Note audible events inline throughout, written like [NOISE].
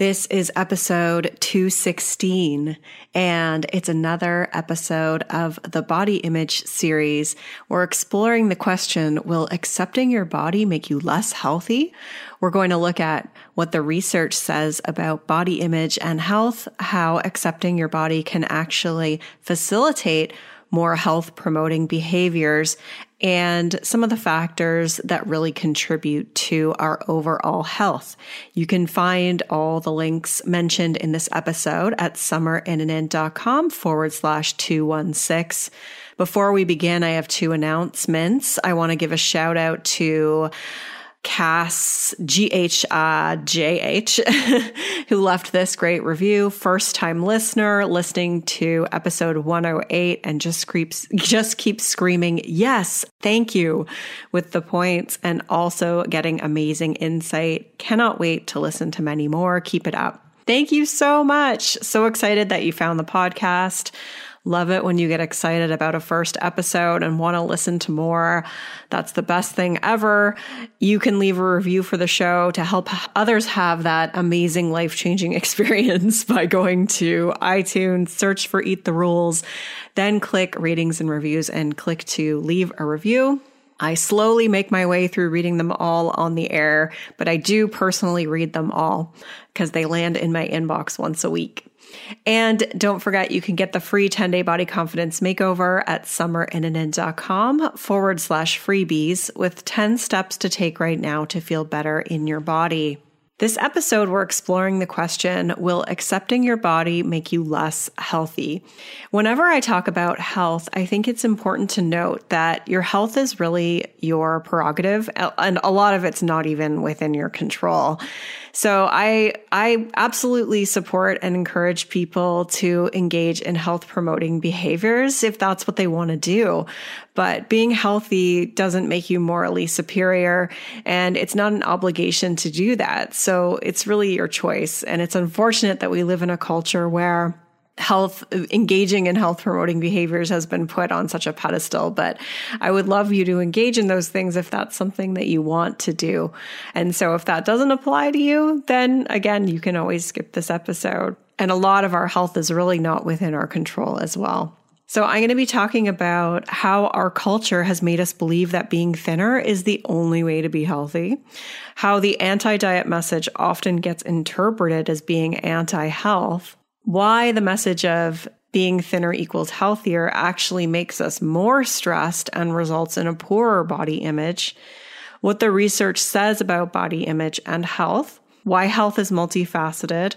This is episode 216, and it's another episode of the body image series. We're exploring the question Will accepting your body make you less healthy? We're going to look at what the research says about body image and health, how accepting your body can actually facilitate more health promoting behaviors and some of the factors that really contribute to our overall health. You can find all the links mentioned in this episode at summerinnanen.com forward slash 216. Before we begin, I have two announcements. I want to give a shout out to Cass GHJH, [LAUGHS] who left this great review. First time listener listening to episode 108 and just creeps, just keeps screaming, yes, thank you with the points and also getting amazing insight. Cannot wait to listen to many more. Keep it up. Thank you so much. So excited that you found the podcast. Love it when you get excited about a first episode and want to listen to more. That's the best thing ever. You can leave a review for the show to help others have that amazing life changing [LAUGHS] experience by going to iTunes, search for Eat the Rules, then click ratings and reviews and click to leave a review. I slowly make my way through reading them all on the air, but I do personally read them all because they land in my inbox once a week. And don't forget, you can get the free 10 day body confidence makeover at summerinnanen.com forward slash freebies with 10 steps to take right now to feel better in your body. This episode, we're exploring the question Will accepting your body make you less healthy? Whenever I talk about health, I think it's important to note that your health is really your prerogative, and a lot of it's not even within your control. So I I absolutely support and encourage people to engage in health promoting behaviors if that's what they want to do. But being healthy doesn't make you morally superior and it's not an obligation to do that. So it's really your choice. And it's unfortunate that we live in a culture where health engaging in health promoting behaviors has been put on such a pedestal but i would love you to engage in those things if that's something that you want to do. And so if that doesn't apply to you then again you can always skip this episode. And a lot of our health is really not within our control as well. So, I'm going to be talking about how our culture has made us believe that being thinner is the only way to be healthy, how the anti diet message often gets interpreted as being anti health, why the message of being thinner equals healthier actually makes us more stressed and results in a poorer body image, what the research says about body image and health, why health is multifaceted,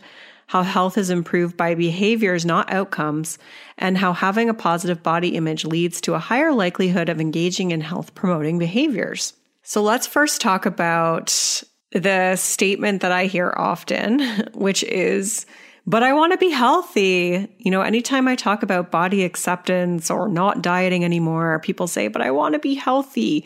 how health is improved by behaviors, not outcomes, and how having a positive body image leads to a higher likelihood of engaging in health promoting behaviors. So let's first talk about the statement that I hear often, [LAUGHS] which is, but I want to be healthy. You know, anytime I talk about body acceptance or not dieting anymore, people say, but I want to be healthy.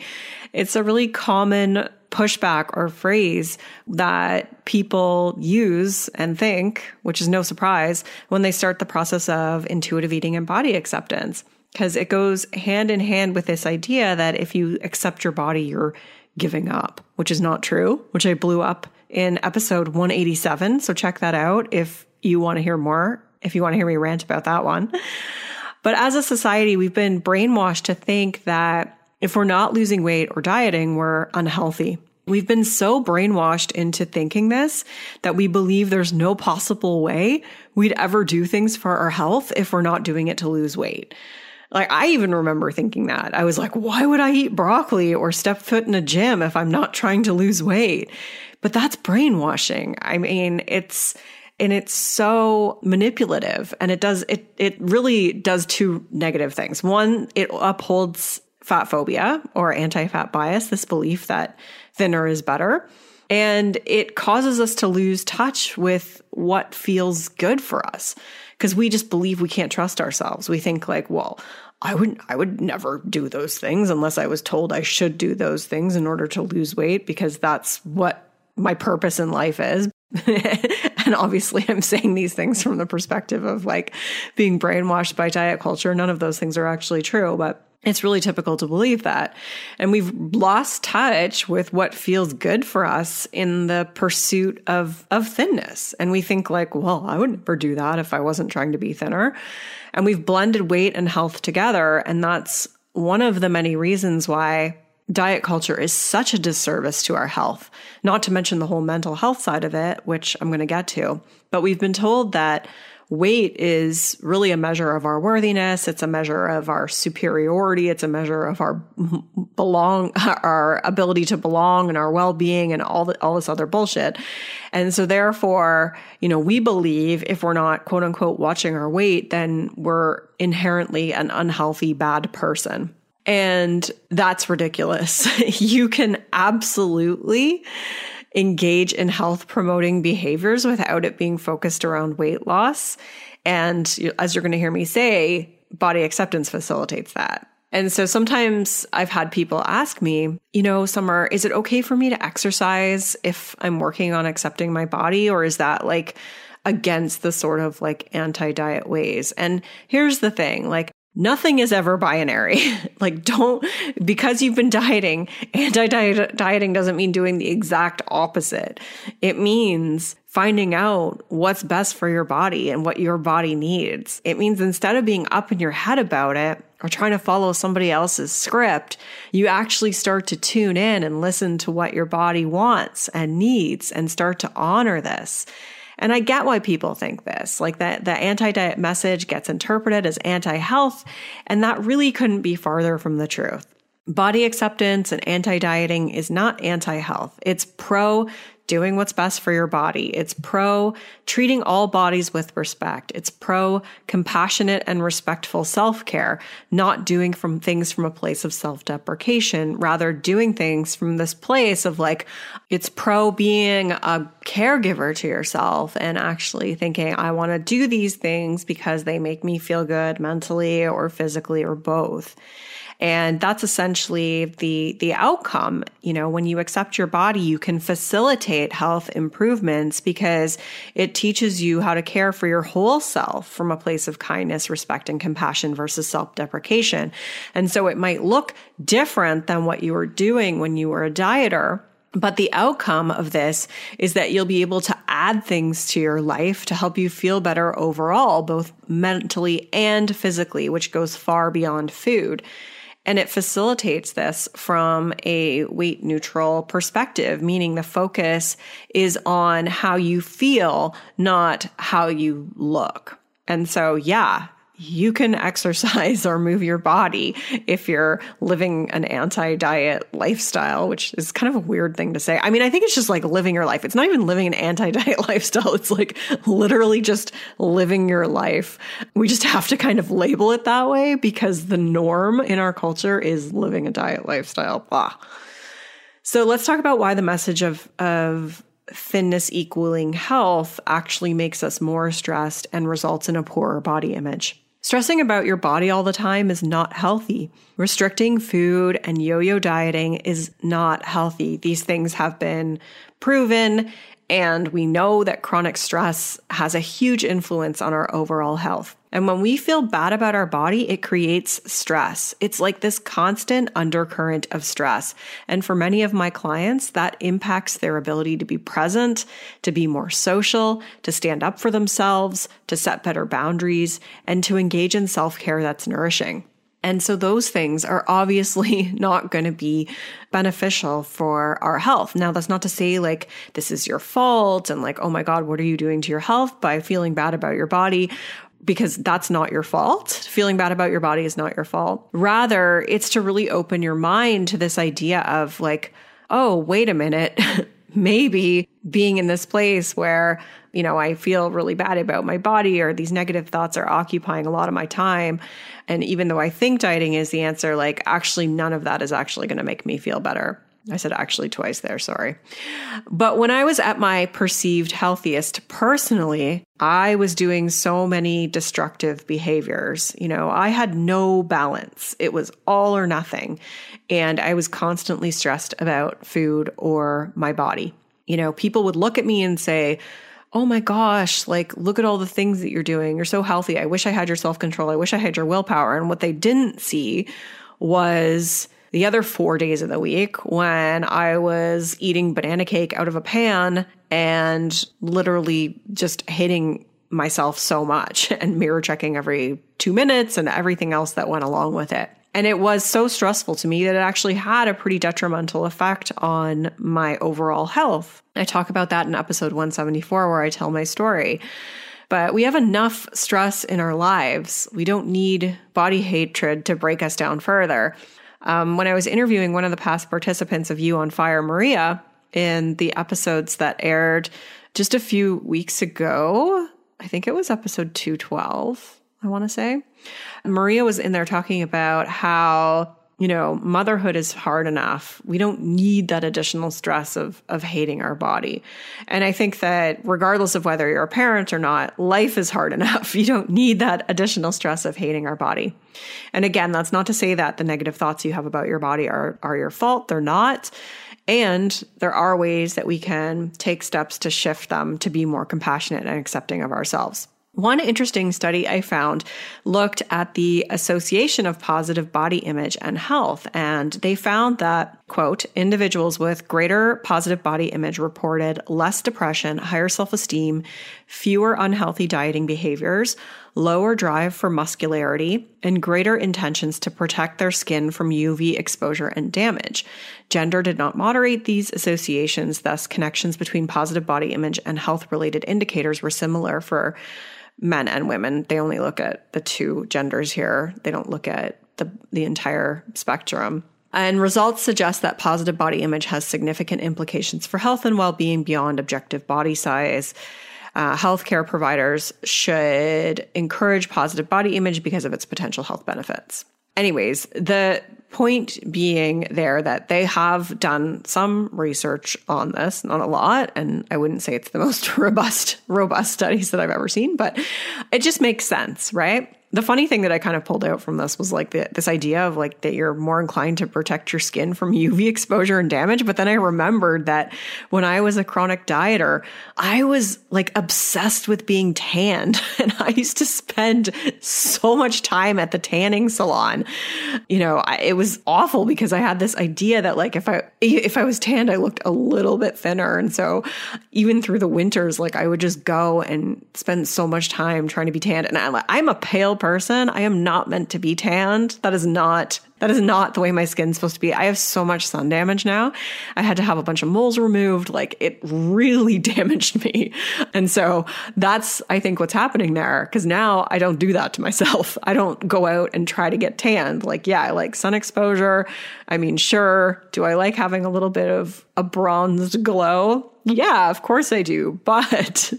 It's a really common pushback or phrase that people use and think, which is no surprise, when they start the process of intuitive eating and body acceptance. Because it goes hand in hand with this idea that if you accept your body, you're giving up, which is not true, which I blew up in episode 187. So check that out if you want to hear more if you want to hear me rant about that one. But as a society, we've been brainwashed to think that if we're not losing weight or dieting, we're unhealthy. We've been so brainwashed into thinking this that we believe there's no possible way we'd ever do things for our health if we're not doing it to lose weight. Like, I even remember thinking that. I was like, why would I eat broccoli or step foot in a gym if I'm not trying to lose weight? But that's brainwashing. I mean, it's, and it's so manipulative and it does, it, it really does two negative things. One, it upholds fat phobia or anti fat bias, this belief that thinner is better. And it causes us to lose touch with what feels good for us because we just believe we can't trust ourselves. We think like, well, I would I would never do those things unless I was told I should do those things in order to lose weight because that's what my purpose in life is. [LAUGHS] and obviously I'm saying these things from the perspective of like being brainwashed by diet culture. None of those things are actually true, but it's really typical to believe that. And we've lost touch with what feels good for us in the pursuit of, of thinness. And we think like, well, I would never do that if I wasn't trying to be thinner. And we've blended weight and health together. And that's one of the many reasons why diet culture is such a disservice to our health, not to mention the whole mental health side of it, which I'm going to get to. But we've been told that weight is really a measure of our worthiness. It's a measure of our superiority. It's a measure of our belong, [LAUGHS] our ability to belong and our well-being and all the, all this other bullshit. And so therefore, you know, we believe if we're not quote unquote watching our weight, then we're inherently an unhealthy, bad person. And that's ridiculous. [LAUGHS] you can absolutely engage in health promoting behaviors without it being focused around weight loss. And as you're going to hear me say, body acceptance facilitates that. And so sometimes I've had people ask me, you know, Summer, is it okay for me to exercise if I'm working on accepting my body? Or is that like against the sort of like anti diet ways? And here's the thing like, Nothing is ever binary. [LAUGHS] like, don't, because you've been dieting, anti dieting doesn't mean doing the exact opposite. It means finding out what's best for your body and what your body needs. It means instead of being up in your head about it or trying to follow somebody else's script, you actually start to tune in and listen to what your body wants and needs and start to honor this. And I get why people think this, like that the anti-diet message gets interpreted as anti-health, and that really couldn't be farther from the truth. Body acceptance and anti-dieting is not anti-health. It's pro doing what's best for your body. It's pro treating all bodies with respect. It's pro compassionate and respectful self care, not doing from things from a place of self deprecation, rather doing things from this place of like, it's pro being a caregiver to yourself and actually thinking, I want to do these things because they make me feel good mentally or physically or both. And that's essentially the, the outcome. You know, when you accept your body, you can facilitate health improvements because it teaches you how to care for your whole self from a place of kindness, respect, and compassion versus self deprecation. And so it might look different than what you were doing when you were a dieter. But the outcome of this is that you'll be able to add things to your life to help you feel better overall, both mentally and physically, which goes far beyond food. And it facilitates this from a weight neutral perspective, meaning the focus is on how you feel, not how you look. And so, yeah, you can exercise or move your body if you're living an anti diet lifestyle, which is kind of a weird thing to say. I mean, I think it's just like living your life. It's not even living an anti diet [LAUGHS] lifestyle. It's like literally just living your life. We just have to kind of label it that way because the norm in our culture is living a diet lifestyle. Blah. So let's talk about why the message of, of thinness equaling health actually makes us more stressed and results in a poorer body image. Stressing about your body all the time is not healthy. Restricting food and yo yo dieting is not healthy. These things have been proven And we know that chronic stress has a huge influence on our overall health. And when we feel bad about our body, it creates stress. It's like this constant undercurrent of stress. And for many of my clients, that impacts their ability to be present, to be more social, to stand up for themselves, to set better boundaries, and to engage in self care that's nourishing. And so those things are obviously [LAUGHS] not going to be beneficial for our health. Now, that's not to say like this is your fault and like, oh my God, what are you doing to your health by feeling bad about your body? Because that's not your fault. Feeling bad about your body is not your fault. Rather, it's to really open your mind to this idea of like, oh, wait a minute. [LAUGHS] Maybe being in this place where you know, I feel really bad about my body or these negative thoughts are occupying a lot of my time. And even though I think dieting is the answer, like actually none of that is actually going to make me feel better. I said actually twice there, sorry. But when I was at my perceived healthiest personally, I was doing so many destructive behaviors. You know, I had no balance. It was all or nothing. And I was constantly stressed about food or my body. You know, people would look at me and say, oh my gosh, like, look at all the things that you're doing. You're so healthy. I wish I had your self control. I wish I had your willpower. And what they didn't see was the other four days of the week when I was eating banana cake out of a pan and literally just hitting myself so much [LAUGHS] and mirror checking every two minutes and everything else that went along with it. And it was so stressful to me that it actually had a pretty detrimental effect on my overall health. I talk about that in episode 174, where I tell my story. But we have enough stress in our lives. We don't need body hatred to break us down further. Um, when I was interviewing one of the past participants of You on Fire, Maria, in the episodes that aired just a few weeks ago, I think it was episode 212, I want to say. Maria was in there talking about how you know, motherhood is hard enough. We don't need that additional stress of of hating our body. And I think that regardless of whether you're a parent or not, life is hard [LAUGHS] enough. You don't need that additional stress of hating our body. And again, that's not to say that the negative thoughts you have about your body are are your fault. They're not. And there are ways that we can take steps to shift them to be more compassionate and accepting of ourselves. One interesting study I found looked at the association of positive body image and health, and they found that, quote, individuals with greater positive body image reported less depression, higher self esteem, fewer unhealthy dieting behaviors, lower drive for muscularity, and greater intentions to protect their skin from UV exposure and damage. Gender did not moderate these associations, thus, connections between positive body image and health related indicators were similar for men and women. They only look at the two genders here. They don't look at the the entire spectrum. And results suggest that positive body image has significant implications for health and well-being beyond objective body size. Uh, healthcare providers should encourage positive body image because of its potential health benefits. Anyways, the point being there that they have done some research on this, not a lot, and I wouldn't say it's the most [LAUGHS] robust robust studies that I've ever seen, but it just makes sense, right? The funny thing that I kind of pulled out from this was like the, this idea of like that you're more inclined to protect your skin from [LAUGHS] UV exposure and damage. But then I remembered that when I was a chronic dieter, I was like obsessed with being tanned. [LAUGHS] And I used to spend so much time at the tanning salon. You know, I, it was awful because I had this idea that like if I, if I was tanned, I looked a little bit thinner. And so even through the winters, like I would just go and spend so much time trying to be tanned. And I, I'm a pale person. I am not meant to be tanned. That is not that is not the way my skin's supposed to be. I have so much sun damage now. I had to have a bunch of moles removed. Like it really [LAUGHS] damaged me. And so that's, I think, what's happening there. Cause now I don't do that to myself. [LAUGHS] I don't go out and try to get tanned. Like, yeah, I like sun exposure. I mean, sure. Do I like having a little bit of a bronzed glow? Yeah, of course I do. [LAUGHS] But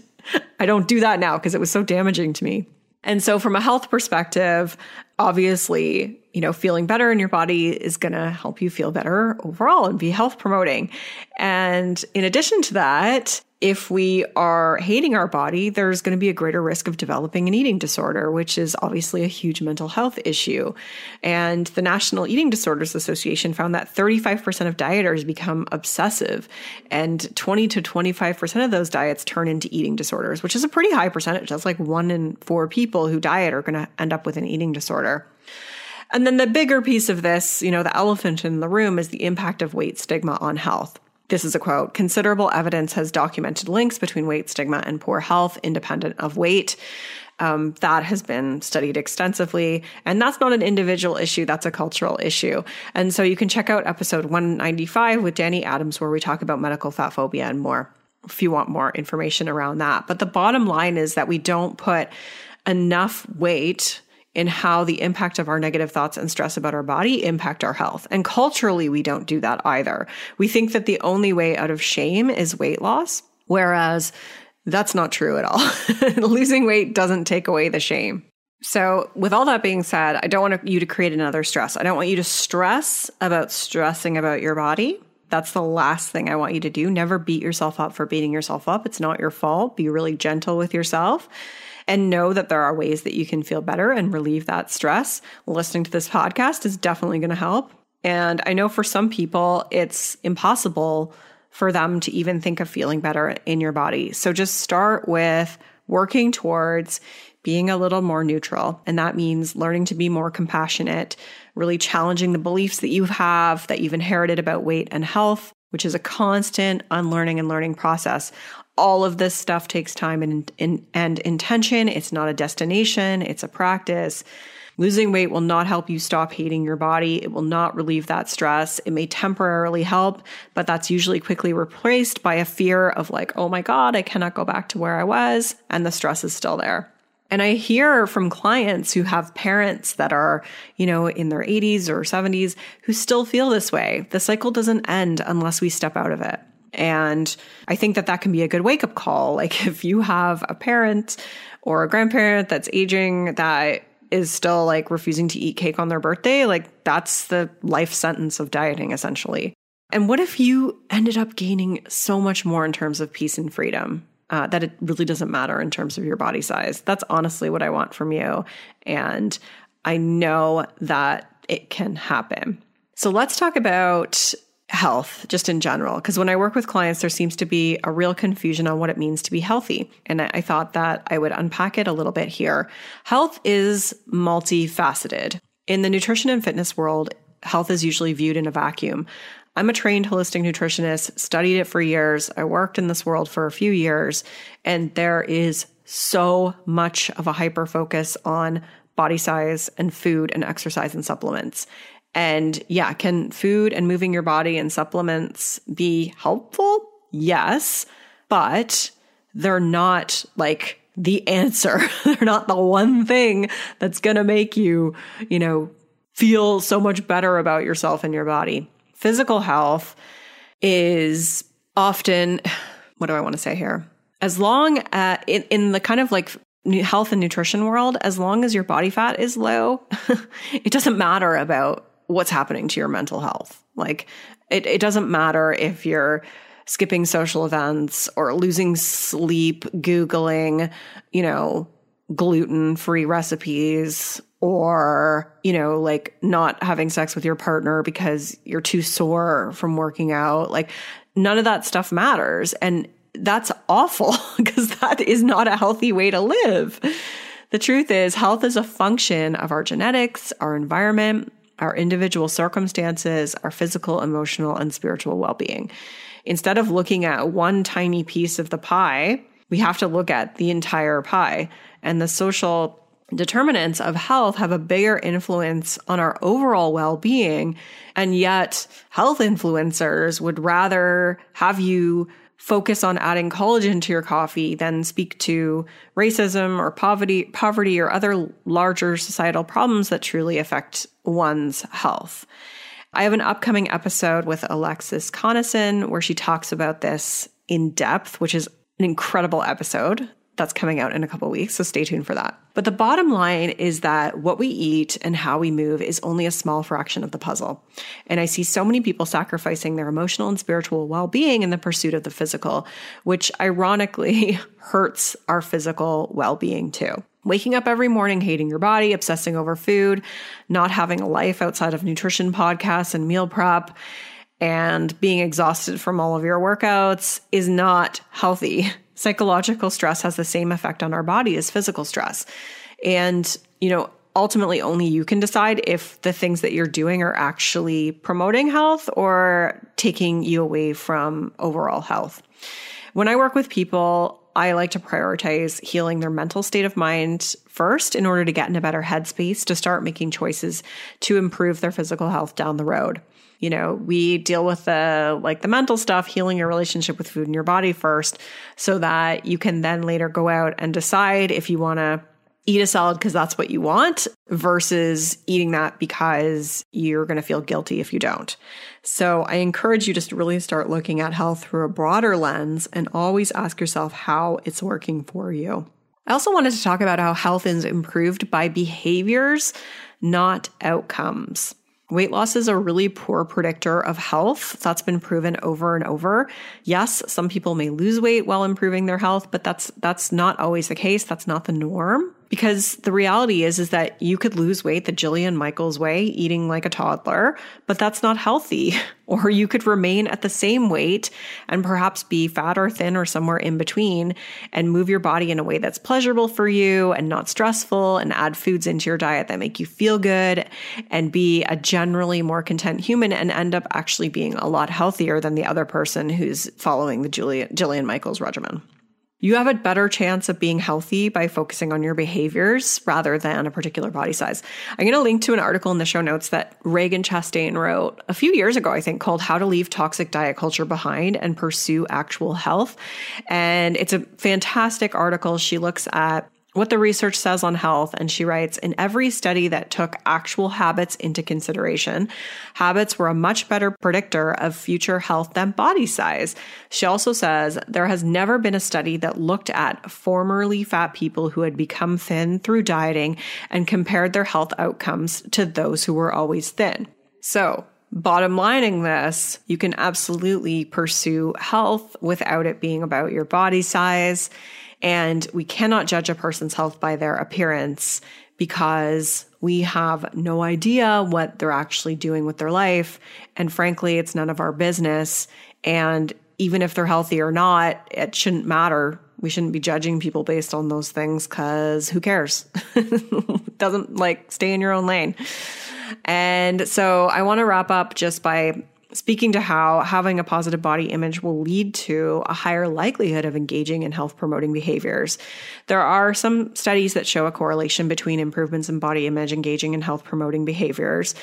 I don't do that now because it was so damaging to me. And so, from a health perspective, obviously, you know, feeling better in your body is going to help you feel better overall and be health promoting. And in addition to that, if we are hating our body, there's going to be a greater risk of developing an eating disorder, which is obviously a huge mental health issue. And the National Eating Disorders Association found that 35% of dieters become obsessive, and 20 to 25% of those diets turn into eating disorders, which is a pretty high percentage. That's like one in four people who diet are going to end up with an eating disorder. And then the bigger piece of this, you know, the elephant in the room is the impact of weight stigma on health. This is a quote Considerable evidence has documented links between weight stigma and poor health, independent of weight. Um, that has been studied extensively. And that's not an individual issue, that's a cultural issue. And so you can check out episode 195 with Danny Adams, where we talk about medical fat phobia and more if you want more information around that. But the bottom line is that we don't put enough weight in how the impact of our negative thoughts and stress about our body impact our health. And culturally, we don't do that either. We think that the only way out of shame is weight loss, whereas that's not true at all. [LAUGHS] Losing weight doesn't take away the shame. So, with all that being said, I don't want you to create another stress. I don't want you to stress about stressing about your body. That's the last thing I want you to do. Never beat yourself up for beating yourself up. It's not your fault. Be really gentle with yourself and know that there are ways that you can feel better and relieve that stress. Listening to this podcast is definitely going to help. And I know for some people, it's impossible for them to even think of feeling better in your body. So just start with working towards being a little more neutral. And that means learning to be more compassionate, really challenging the beliefs that you have, that you've inherited about weight and health, which is a constant unlearning and learning process all of this stuff takes time and, and, and intention. It's not a destination, it's a practice. Losing weight will not help you stop hating your body. It will not relieve that stress. It may temporarily help, but that's usually quickly replaced by a fear of, like, oh my God, I cannot go back to where I was. And the stress is still there. And I hear from clients who have parents that are, you know, in their 80s or 70s who still feel this way. The cycle doesn't end unless we step out of it. And I think that that can be a good wake up call. [LAUGHS] Like if you have a parent or a grandparent that's aging that is still like refusing to eat cake on their birthday, like that's the life sentence of dieting essentially. And what if you ended up gaining so much more in terms of peace and freedom uh, that it really doesn't matter in terms of your body size? That's honestly what I want from you. And I know that it can happen. So let's talk about health just in general because when i work with clients there seems to be a real confusion on what it means to be healthy. And I, thought that i would unpack it a little bit here. Health is multifaceted. In the nutrition and fitness world health is usually viewed in a vacuum. I'm a trained holistic nutritionist studied it for years. I worked in this world for a few years and there is so much of a hyper focus on body size and food and exercise and supplements and yeah, can food and moving your body and supplements be helpful? Yes, but they're not like the answer. [LAUGHS] they're not the one thing that's going to make you, you know, feel so much better about yourself and your body. Physical health is often, [SIGHS] what do I want to say here? As long as in, in the kind of like health and nutrition world, as long as your body fat is low, [LAUGHS] it doesn't matter about what's happening to your mental health. Like it, it doesn't matter if you're skipping social events or losing sleep, Googling, you know, gluten free recipes or, you know, like not having sex with your partner because you're too sore from working out. Like none of that stuff matters. And that's awful [LAUGHS] because that is not a healthy way to live. The truth is, health is a function of our genetics, our environment, our individual circumstances, our physical, emotional, and spiritual well being. Instead of looking at one tiny piece of the pie, we have to look at the entire pie. And the social determinants of health have a bigger influence on our overall well being. And yet, health influencers would rather have you focus on adding collagen to your coffee than speak to racism or poverty, poverty or other larger societal problems that truly affect one's health. I have an upcoming episode with Alexis Conason where she talks about this in depth, which is an incredible episode that's coming out in a couple weeks, so stay tuned for that. But the bottom line is that what we eat and how we move is only a small fraction of the puzzle. And I see so many people sacrificing their emotional and spiritual well being in the pursuit of the physical, which ironically [LAUGHS] hurts our physical well being too. Waking up every morning hating your body, obsessing over food, not having a life outside of nutrition podcasts and meal prep, and being exhausted from all of your workouts is not healthy. [LAUGHS] Psychological stress has the same effect on our body as physical stress. And, you know, ultimately only you can decide if the things that you're doing are actually promoting health or taking you away from overall health. When I work with people, I like to prioritize healing their mental state of mind first in order to get in a better headspace to start making choices to improve their physical health down the road. You know, we deal with the like the mental stuff, healing your relationship with food in your body first, so that you can then later go out and decide if you want to eat a salad because that's what you want versus eating that because you're going to feel guilty if you don't. So I encourage you just to really start looking at health through a broader lens and always ask yourself how it's working for you. I also wanted to talk about how health is improved by behaviors, not outcomes. Weight loss is a really poor predictor of health. That's been proven over and over. Yes, some people may lose weight while improving their health, but that's that's not always the case. That's not the norm because the reality is is that you could lose weight the Jillian Michaels way eating like a toddler but that's not healthy [LAUGHS] or you could remain at the same weight and perhaps be fat or thin or somewhere in between and move your body in a way that's pleasurable for you and not stressful and add foods into your diet that make you feel good and be a generally more content human and end up actually being a lot healthier than the other person who's following the Julia, Jillian Michaels regimen. You have a better chance of being healthy by focusing on your behaviors rather than a particular body size. I'm going to link to an article in the show notes that Ragen Chastain wrote a few years ago, I think, called How to Leave Toxic Diet Culture Behind and Pursue Actual Health. And it's a fantastic article. She looks at what the research says on health. And she writes In every study that took actual habits into consideration, habits were a much better predictor of future health than body size. She also says there has never been a study that looked at formerly fat people who had become thin through dieting and compared their health outcomes to those who were always thin. So, Bottom lining this, you can absolutely pursue health without it being about your body size. And we cannot judge a person's health by their appearance because we have no idea what they're actually doing with their life. And frankly, it's none of our business. And even if they're healthy or not, it shouldn't matter. We shouldn't be judging people based on those things because who cares? [LAUGHS] Doesn't like stay in your own lane. And so I want to wrap up just by speaking to how having a positive body image will lead to a higher likelihood of engaging in health promoting behaviors. There are some studies that show a correlation between improvements in body image engaging in health promoting behaviors.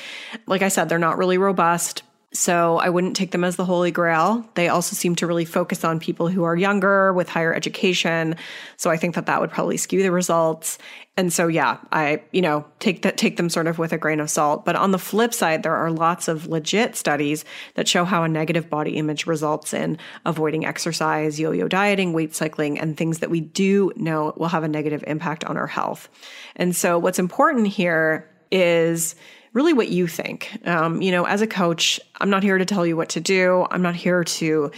Like I said, they're not really robust, so I wouldn't take them as the holy grail. They also seem to really focus on people who are younger with higher education. So I think that that would probably skew the results. And so yeah, I, you know, take that take them sort of with a grain of salt. But on the flip side, there are lots of legit studies that show how a negative body image results in avoiding exercise, yo-yo dieting, weight cycling, and things that we do know will have a negative impact on our health. And so what's important here is really what you think. Um, you know, as a coach, I'm not here to tell you what to do. I'm not here to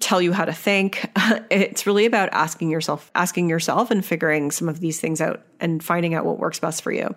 tell you how to think. [LAUGHS] It's really about asking yourself, asking yourself and figuring some of these things out and finding out what works best for you.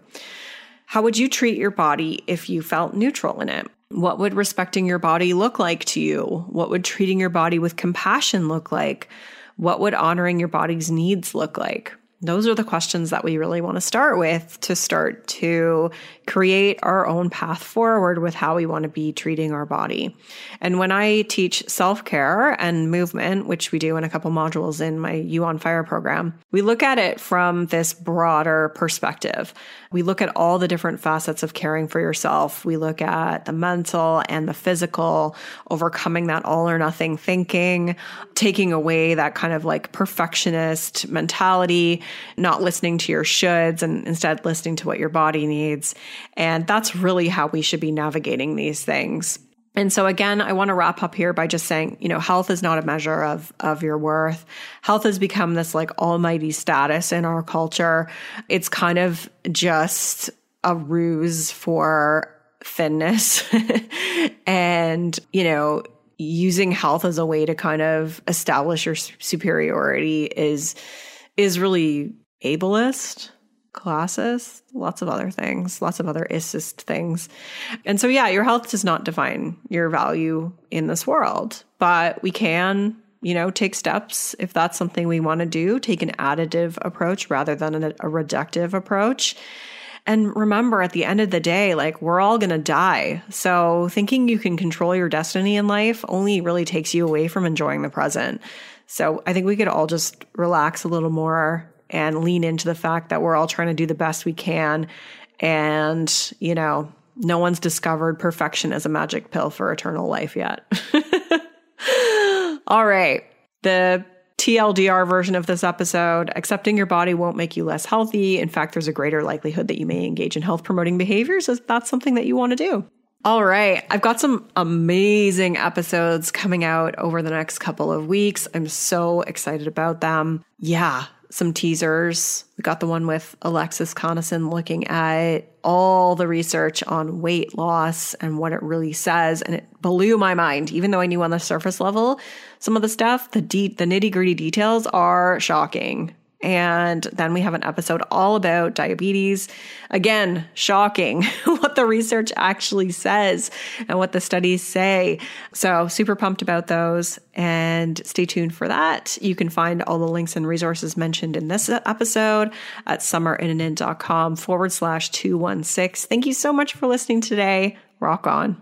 How would you treat your body if you felt neutral in it? What would respecting your body look like to you? What would treating your body with compassion look like? What would honoring your body's needs look like? Those are the questions that we really want to start with to start to create our own path forward with how we want to be treating our body. And when I teach self care and movement, which we do in a couple modules in my You on Fire program, we look at it from this broader perspective. We look at all the different facets of caring for yourself. We look at the mental and the physical, overcoming that all or nothing thinking, taking away that kind of like perfectionist mentality, not listening to your shoulds and instead listening to what your body needs. And that's really how we should be navigating these things. And so again, I want to wrap up here by just saying, you know, health is not a measure of of your worth. Health has become this like almighty status in our culture. It's kind of just a ruse for thinness [LAUGHS] and, you know, using health as a way to kind of establish your superiority is is really ableist classist, lots of other things, lots of other isist things. And so, yeah, your health does not define your value in this world, but we can, you know, take steps if that's something we want to do, take an additive approach rather than a, a reductive approach. And remember, at the end of the day, like we're all going to die. So thinking you can control your destiny in life only really takes you away from enjoying the present. So I think we could all just relax a little more and lean into the fact that we're all trying to do the best we can. And, you know, no one's discovered perfection as a magic pill for eternal life yet. [LAUGHS] all right. The TLDR version of this episode accepting your body won't make you less healthy. In fact, there's a greater likelihood that you may engage in health promoting behaviors if that's something that you want to do. All right. I've got some amazing episodes coming out over the next couple of weeks. I'm so excited about them. Yeah some teasers. We got the one with Alexis Conason looking at all the research on weight loss and what it really says. And it blew my mind, even though I knew on the surface level some of the stuff, the deep, the nitty gritty details are shocking. And then we have an episode all about diabetes. Again, shocking [LAUGHS] what the research actually says and what the studies say. So, super pumped about those and stay tuned for that. You can find all the links and resources mentioned in this episode at summerinnanen.com forward slash 216. Thank you so much for listening today. Rock on.